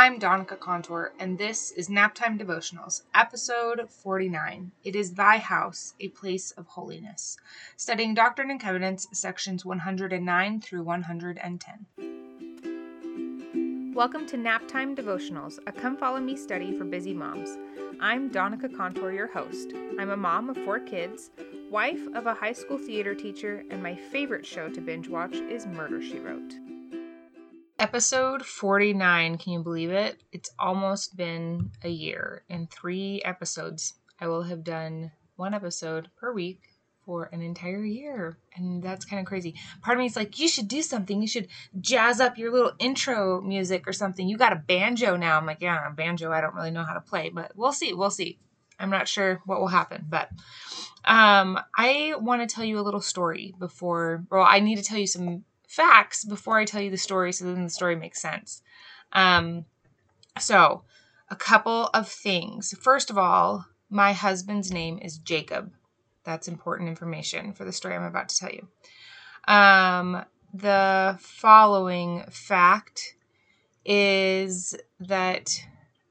I'm Donica Contour, and this is Naptime Devotionals, episode 49. It is Thy House, a Place of Holiness, studying Doctrine and Covenants, sections 109 through 110. Welcome to Naptime Devotionals, a come follow me study for busy moms. I'm Donica Contour, your host. I'm a mom of four kids, wife of a high school theater teacher, and my favorite show to binge watch is Murder, She Wrote episode 49. Can you believe it? It's almost been a year. In three episodes, I will have done one episode per week for an entire year. And that's kind of crazy. Part of me is like, you should do something. You should jazz up your little intro music or something. You got a banjo now. I'm like, yeah, a banjo. I don't really know how to play, but we'll see. We'll see. I'm not sure what will happen, but um, I want to tell you a little story before. Well, I need to tell you some facts before I tell you the story so then the story makes sense. Um, so, a couple of things. First of all, my husband's name is Jacob. That's important information for the story I'm about to tell you. Um, the following fact is that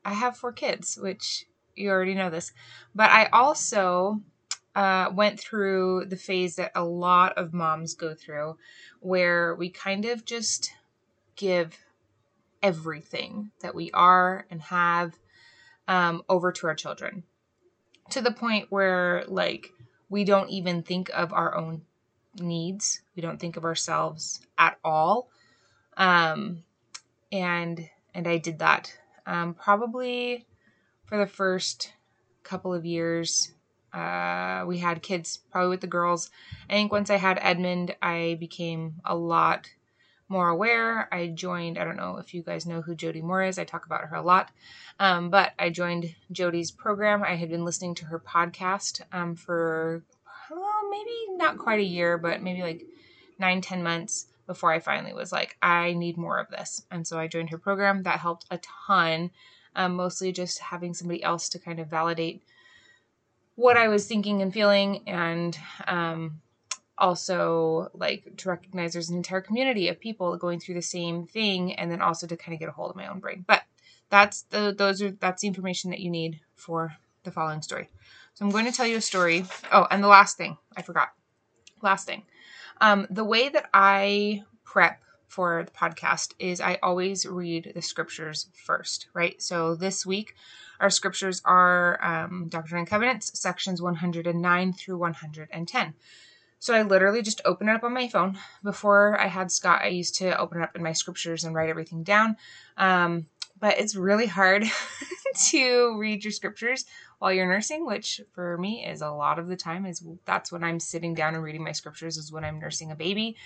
I have four kids, which you already know this, but I also uh, went through the phase that a lot of moms go through, where we kind of just give everything that we are and have um, over to our children to the point where, like, we don't even think of our own needs. We don't think of ourselves at all. Um, and and I did that um, probably for the first couple of years uh, we had kids probably with the girls. I think once I had Edmund, I became a lot more aware. I joined, I don't know if you guys know who Jody Moore is, I talk about her a lot. Um, but I joined Jody's program. I had been listening to her podcast um, for well, maybe not quite a year, but maybe like nine, ten months before I finally was like, I need more of this. And so I joined her program. That helped a ton, um, mostly just having somebody else to kind of validate what I was thinking and feeling, and um, also like to recognize there's an entire community of people going through the same thing, and then also to kind of get a hold of my own brain. But that's the those are that's the information that you need for the following story. So I'm going to tell you a story. Oh, and the last thing I forgot. Last thing, um, the way that I prep for the podcast is I always read the scriptures first, right? So this week our scriptures are um, Doctrine and Covenants, sections 109 through 110. So I literally just open it up on my phone. Before I had Scott, I used to open it up in my scriptures and write everything down. Um, but it's really hard to read your scriptures while you're nursing, which for me is a lot of the time is that's when I'm sitting down and reading my scriptures is when I'm nursing a baby.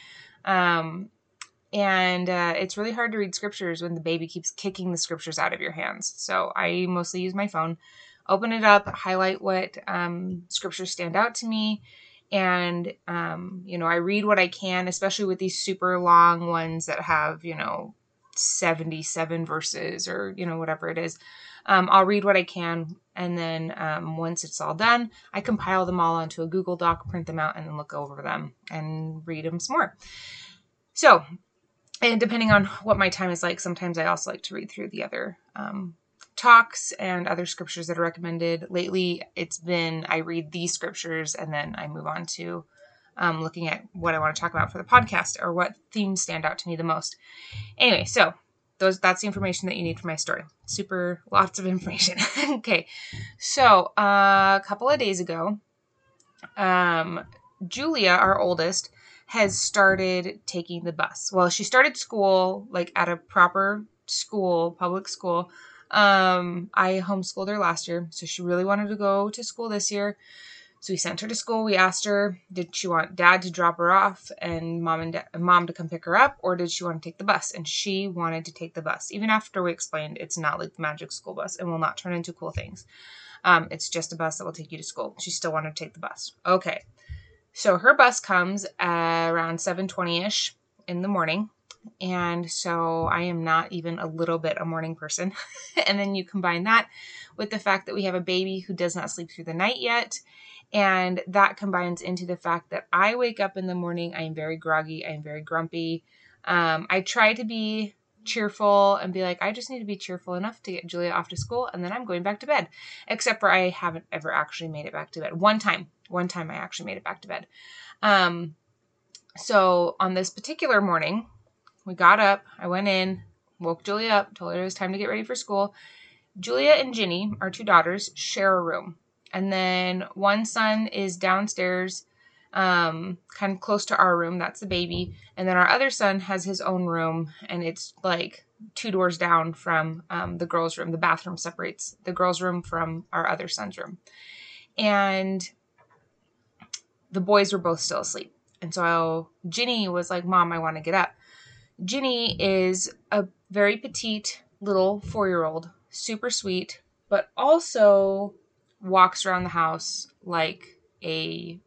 Um, and uh, it's really hard to read scriptures when the baby keeps kicking the scriptures out of your hands. So I mostly use my phone, open it up, highlight what um, scriptures stand out to me, and um, you know I read what I can, especially with these super long ones that have you know 77 verses or you know whatever it is. Um, I'll read what I can, and then um, once it's all done, I compile them all onto a Google Doc, print them out, and then look over them and read them some more. So and depending on what my time is like, sometimes I also like to read through the other um, talks and other scriptures that are recommended. Lately, it's been I read these scriptures and then I move on to um, looking at what I want to talk about for the podcast or what themes stand out to me the most. Anyway, so those that's the information that you need for my story. Super lots of information. okay, so uh, a couple of days ago, um, Julia, our oldest, has started taking the bus. Well, she started school like at a proper school, public school. Um, I homeschooled her last year, so she really wanted to go to school this year. So we sent her to school. We asked her, did she want dad to drop her off and mom and mom to come pick her up, or did she want to take the bus? And she wanted to take the bus, even after we explained it's not like the magic school bus and will not turn into cool things. Um, it's just a bus that will take you to school. She still wanted to take the bus. Okay. So her bus comes around 7:20ish in the morning. And so I am not even a little bit a morning person. and then you combine that with the fact that we have a baby who does not sleep through the night yet. And that combines into the fact that I wake up in the morning, I am very groggy, I am very grumpy. Um, I try to be cheerful and be like, I just need to be cheerful enough to get Julia off to school and then I'm going back to bed. Except for I haven't ever actually made it back to bed. One time, one time I actually made it back to bed. Um, so on this particular morning, we got up, I went in, woke Julia up, told her it was time to get ready for school. Julia and Ginny, our two daughters, share a room. And then one son is downstairs um, kind of close to our room. That's the baby. And then our other son has his own room, and it's like two doors down from um, the girls' room. The bathroom separates the girls' room from our other son's room. And the boys were both still asleep. And so Ginny was like, Mom, I want to get up. Ginny is a very petite little four year old, super sweet, but also walks around the house like a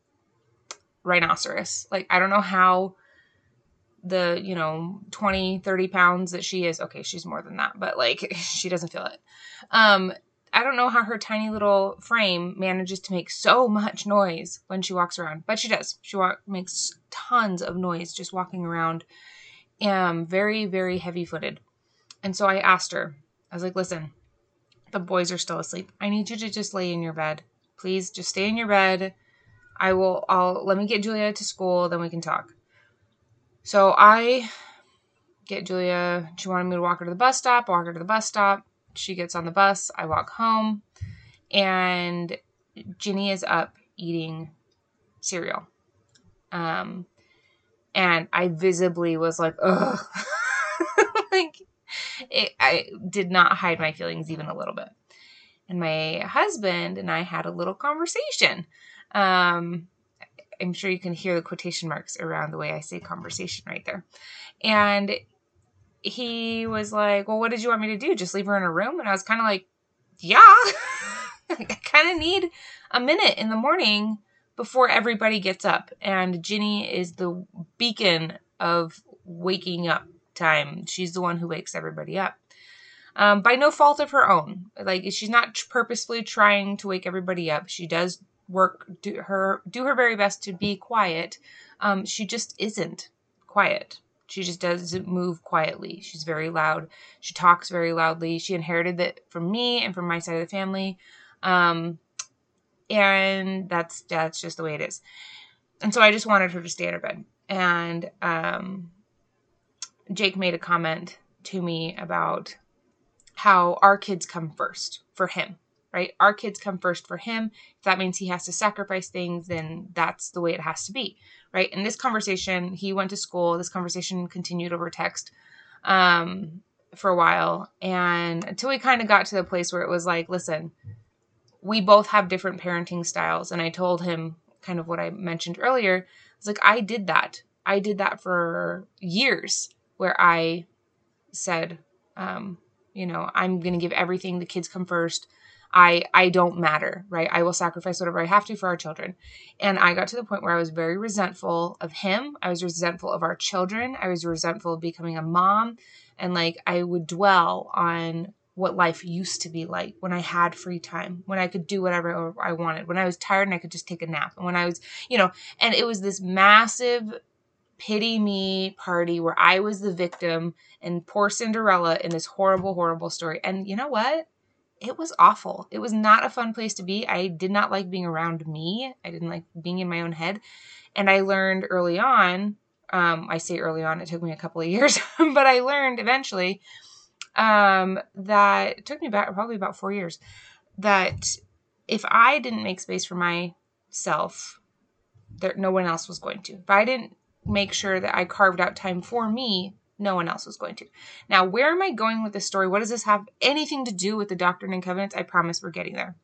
rhinoceros. Like, I don't know how the, you know, 20, 30 pounds that she is. Okay, she's more than that, but like, she doesn't feel it. Um, I don't know how her tiny little frame manages to make so much noise when she walks around, but she does. She walk, makes tons of noise just walking around. Um, very, very heavy footed. And so I asked her, I was like, listen, the boys are still asleep. I need you to just lay in your bed. Please just stay in your bed. I will I'll let me get Julia to school, then we can talk. So I get Julia, she wanted me to walk her to the bus stop, walk her to the bus stop. She gets on the bus, I walk home, and Ginny is up eating cereal. Um and I visibly was like, ugh. like it, I did not hide my feelings even a little bit. And my husband and I had a little conversation um, I'm sure you can hear the quotation marks around the way I say conversation right there. And he was like, Well, what did you want me to do? Just leave her in a room? And I was kind of like, Yeah. I kind of need a minute in the morning before everybody gets up. And Ginny is the beacon of waking up time. She's the one who wakes everybody up. Um, by no fault of her own. Like she's not purposefully trying to wake everybody up. She does work do her do her very best to be quiet. Um, she just isn't quiet. She just doesn't move quietly. She's very loud. She talks very loudly. She inherited that from me and from my side of the family. Um, and that's that's just the way it is. And so i just wanted her to stay in her bed. And um, jake made a comment to me about how our kids come first for him right? Our kids come first for him. If that means he has to sacrifice things, then that's the way it has to be, right? In this conversation, he went to school. This conversation continued over text um, for a while. And until we kind of got to the place where it was like, listen, we both have different parenting styles. And I told him kind of what I mentioned earlier. It's like, I did that. I did that for years where I said, um, you know, I'm going to give everything. The kids come first. I I don't matter, right? I will sacrifice whatever I have to for our children. And I got to the point where I was very resentful of him. I was resentful of our children. I was resentful of becoming a mom and like I would dwell on what life used to be like when I had free time, when I could do whatever I wanted, when I was tired and I could just take a nap, and when I was, you know, and it was this massive pity me party where I was the victim and poor Cinderella in this horrible, horrible story. And you know what? It was awful. It was not a fun place to be. I did not like being around me. I didn't like being in my own head. And I learned early on, um, I say early on, it took me a couple of years, but I learned eventually um, that it took me about probably about four years that if I didn't make space for myself, there no one else was going to. If I didn't make sure that I carved out time for me, no one else was going to. Now, where am I going with this story? What does this have anything to do with the Doctrine and Covenants? I promise we're getting there.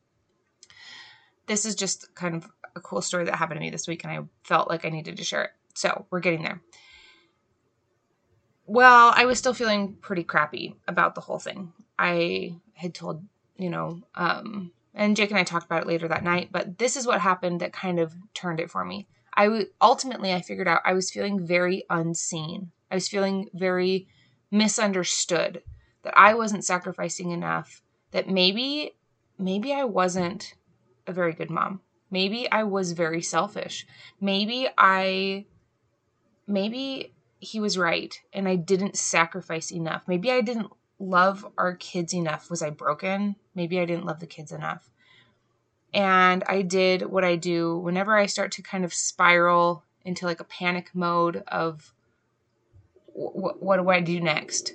This is just kind of a cool story that happened to me this week, and I felt like I needed to share it. So, we're getting there. Well, I was still feeling pretty crappy about the whole thing. I had told, you know, um, and Jake and I talked about it later that night, but this is what happened that kind of turned it for me. I w- ultimately I figured out I was feeling very unseen I was feeling very misunderstood, that I wasn't sacrificing enough, that maybe maybe I wasn't a very good mom. Maybe I was very selfish. Maybe I maybe he was right and I didn't sacrifice enough. Maybe I didn't love our kids enough. Was I broken? Maybe I didn't love the kids enough. And I did what I do whenever I start to kind of spiral into like a panic mode of what, what do I do next?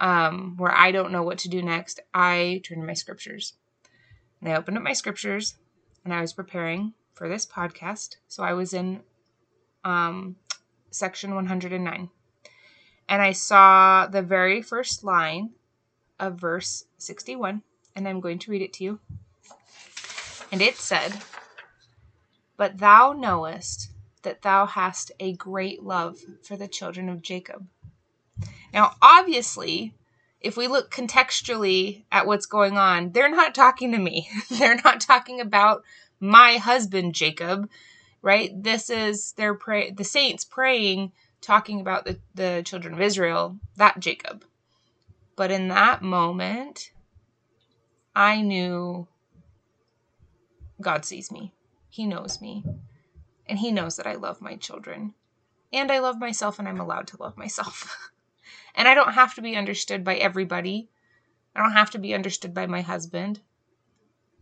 Um, where I don't know what to do next, I turn to my scriptures. And I opened up my scriptures and I was preparing for this podcast. So I was in um, section 109. And I saw the very first line of verse 61, and I'm going to read it to you. And it said, But thou knowest that thou hast a great love for the children of Jacob. Now, obviously, if we look contextually at what's going on, they're not talking to me. they're not talking about my husband Jacob, right? This is their pray the saints praying talking about the, the children of Israel, that Jacob. But in that moment, I knew God sees me. He knows me. And He knows that I love my children. And I love myself, and I'm allowed to love myself. and I don't have to be understood by everybody. I don't have to be understood by my husband.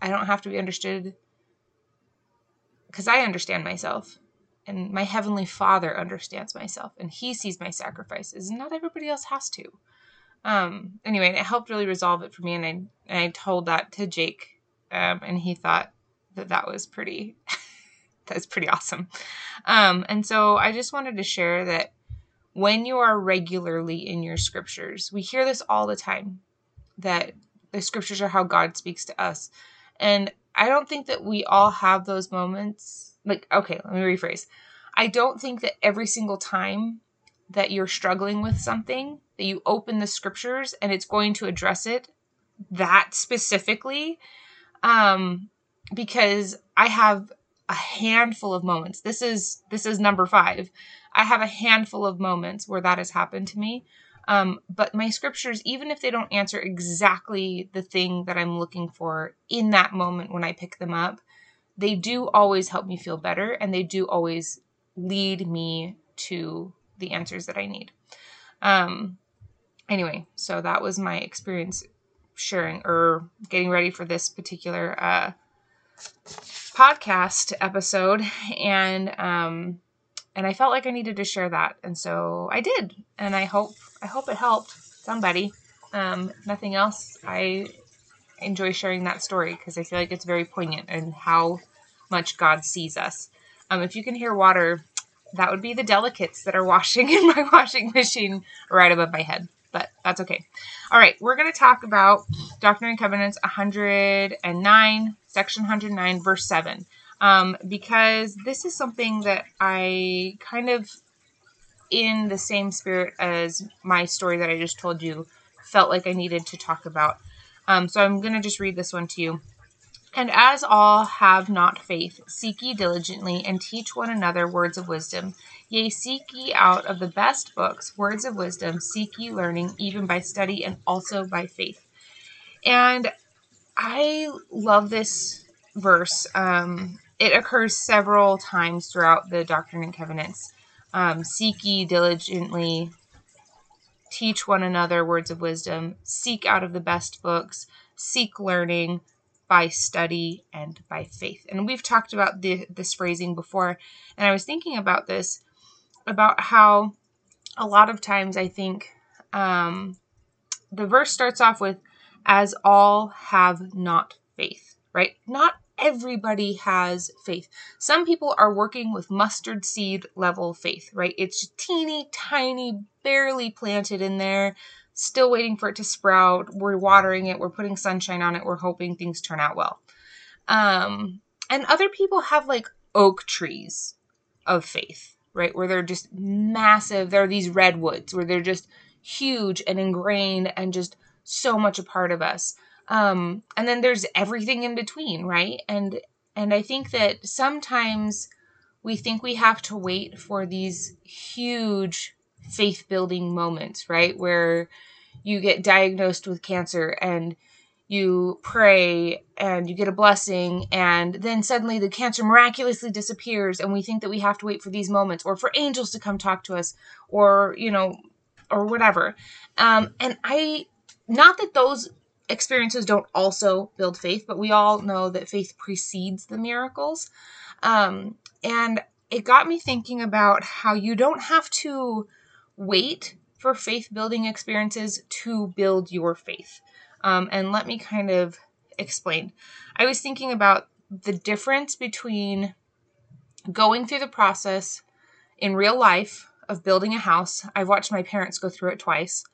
I don't have to be understood because I understand myself. And my Heavenly Father understands myself. And He sees my sacrifices. And not everybody else has to. Um, anyway, it helped really resolve it for me. And I, and I told that to Jake. Um, and he thought that that was pretty that's pretty awesome. Um, and so I just wanted to share that when you are regularly in your scriptures, we hear this all the time that the scriptures are how God speaks to us. And I don't think that we all have those moments. Like, okay, let me rephrase. I don't think that every single time that you're struggling with something, that you open the scriptures and it's going to address it that specifically. Um, because I have a handful of moments. This is this is number five. I have a handful of moments where that has happened to me. Um, but my scriptures, even if they don't answer exactly the thing that I'm looking for in that moment when I pick them up, they do always help me feel better and they do always lead me to the answers that I need. Um, anyway, so that was my experience sharing or getting ready for this particular uh, podcast episode and um and I felt like I needed to share that and so I did and I hope I hope it helped somebody. Um nothing else. I enjoy sharing that story because I feel like it's very poignant and how much God sees us. Um if you can hear water that would be the delicates that are washing in my washing machine right above my head but that's okay. All right, we're going to talk about Doctrine and Covenants 109, section 109, verse 7, um, because this is something that I kind of, in the same spirit as my story that I just told you, felt like I needed to talk about. Um, so I'm going to just read this one to you. And as all have not faith, seek ye diligently and teach one another words of wisdom. Yea, seek ye out of the best books words of wisdom, seek ye learning, even by study and also by faith. And I love this verse. Um, it occurs several times throughout the Doctrine and Covenants. Um, seek ye diligently, teach one another words of wisdom, seek out of the best books, seek learning, by study and by faith. And we've talked about the, this phrasing before, and I was thinking about this about how a lot of times I think um, the verse starts off with, as all have not faith, right? Not everybody has faith. Some people are working with mustard seed level faith, right? It's teeny tiny, barely planted in there still waiting for it to sprout. We're watering it, we're putting sunshine on it, we're hoping things turn out well. Um, and other people have like oak trees of faith, right? Where they're just massive. There are these redwoods where they're just huge and ingrained and just so much a part of us. Um, and then there's everything in between, right? And and I think that sometimes we think we have to wait for these huge faith building moments, right? Where you get diagnosed with cancer and you pray and you get a blessing and then suddenly the cancer miraculously disappears and we think that we have to wait for these moments or for angels to come talk to us or you know or whatever um, and i not that those experiences don't also build faith but we all know that faith precedes the miracles um, and it got me thinking about how you don't have to wait for faith building experiences to build your faith um, and let me kind of explain. I was thinking about the difference between going through the process in real life of building a house. I've watched my parents go through it twice.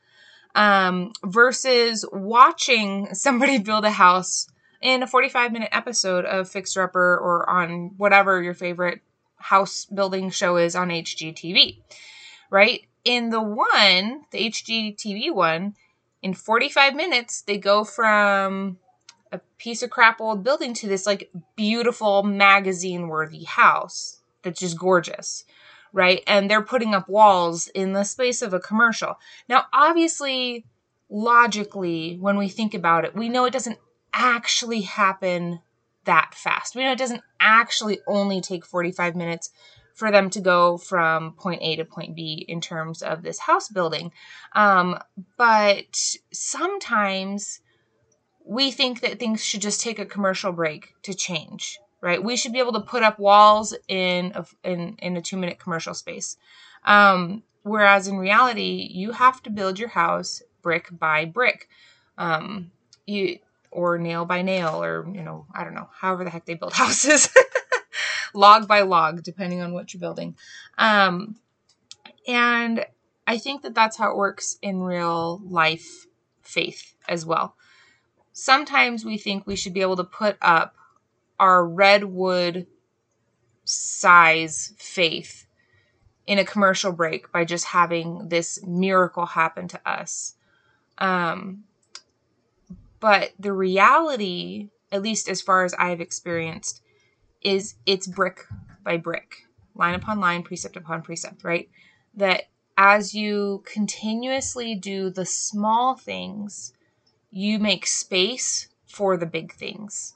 Um, versus watching somebody build a house in a 45 minute episode of Fixer Upper or on whatever your favorite house building show is on HGTV, right? In the one, the HGTV one, in 45 minutes, they go from a piece of crap old building to this like beautiful magazine worthy house that's just gorgeous, right? And they're putting up walls in the space of a commercial. Now, obviously, logically, when we think about it, we know it doesn't actually happen that fast. We know it doesn't actually only take 45 minutes for them to go from point A to point B in terms of this house building. Um, but sometimes we think that things should just take a commercial break to change, right? We should be able to put up walls in a, in, in a two minute commercial space. Um, whereas in reality, you have to build your house brick by brick. Um, you, or nail by nail, or, you know, I don't know, however the heck they build houses. Log by log, depending on what you're building. Um, and I think that that's how it works in real life faith as well. Sometimes we think we should be able to put up our redwood size faith in a commercial break by just having this miracle happen to us. Um, but the reality, at least as far as I've experienced, is it's brick by brick, line upon line, precept upon precept, right? That as you continuously do the small things, you make space for the big things.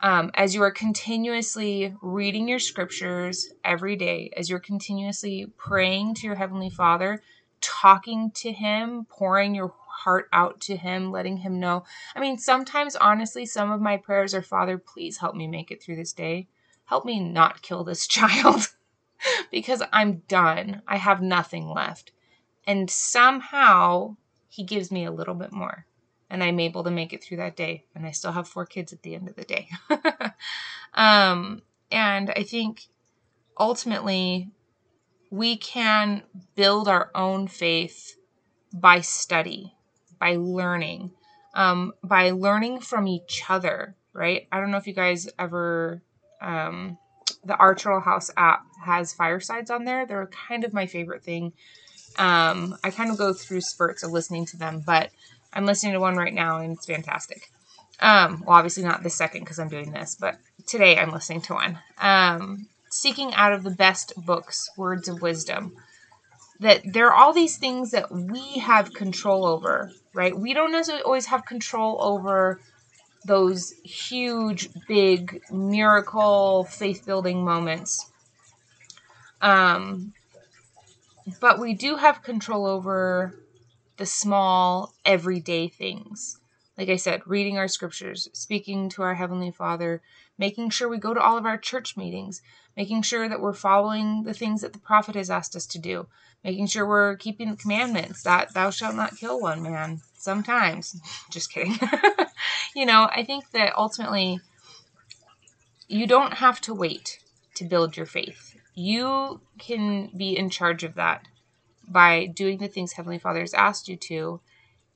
Um, as you are continuously reading your scriptures every day, as you're continuously praying to your Heavenly Father, talking to Him, pouring your heart out to Him, letting Him know. I mean, sometimes, honestly, some of my prayers are, Father, please help me make it through this day help me not kill this child because I'm done. I have nothing left. And somehow he gives me a little bit more. And I'm able to make it through that day. And I still have four kids at the end of the day. um, and I think ultimately we can build our own faith by study, by learning, um, by learning from each other, right? I don't know if you guys ever um, the Archero House app has firesides on there. They're kind of my favorite thing. Um, I kind of go through spurts of listening to them, but I'm listening to one right now and it's fantastic. Um, well, obviously not this second because I'm doing this, but today I'm listening to one. Um, seeking out of the best books, words of wisdom. That there are all these things that we have control over, right? We don't necessarily always have control over those huge, big miracle faith building moments. Um, but we do have control over the small, everyday things. Like I said, reading our scriptures, speaking to our Heavenly Father, making sure we go to all of our church meetings, making sure that we're following the things that the prophet has asked us to do, making sure we're keeping the commandments that thou shalt not kill one man. Sometimes, just kidding. you know, I think that ultimately you don't have to wait to build your faith. You can be in charge of that by doing the things Heavenly Father has asked you to.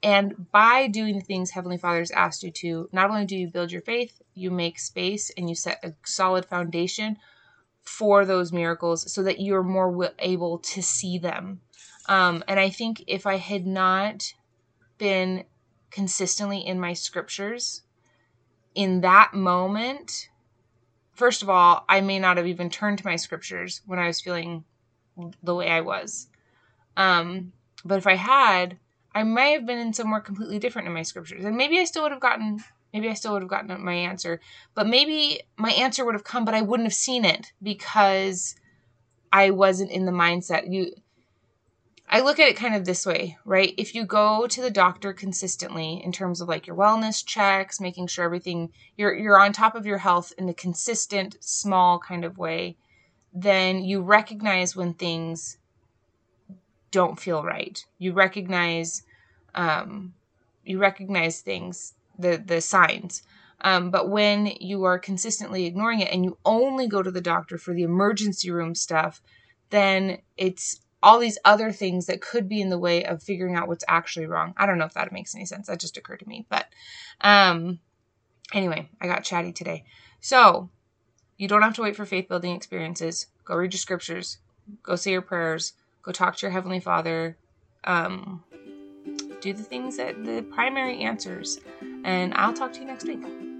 And by doing the things Heavenly Father has asked you to, not only do you build your faith, you make space and you set a solid foundation for those miracles so that you're more able to see them. Um, and I think if I had not been consistently in my scriptures, in that moment, first of all, I may not have even turned to my scriptures when I was feeling the way I was. Um, but if I had, I might have been in somewhere completely different in my scriptures. And maybe I still would have gotten maybe I still would have gotten my answer. But maybe my answer would have come, but I wouldn't have seen it because I wasn't in the mindset. You I look at it kind of this way, right? If you go to the doctor consistently in terms of like your wellness checks, making sure everything you're you're on top of your health in a consistent small kind of way, then you recognize when things don't feel right. You recognize um, you recognize things, the the signs. Um, but when you are consistently ignoring it and you only go to the doctor for the emergency room stuff, then it's all these other things that could be in the way of figuring out what's actually wrong. I don't know if that makes any sense. That just occurred to me. But um, anyway, I got chatty today. So you don't have to wait for faith building experiences. Go read your scriptures. Go say your prayers. Go talk to your Heavenly Father. Um, do the things that the primary answers. And I'll talk to you next week.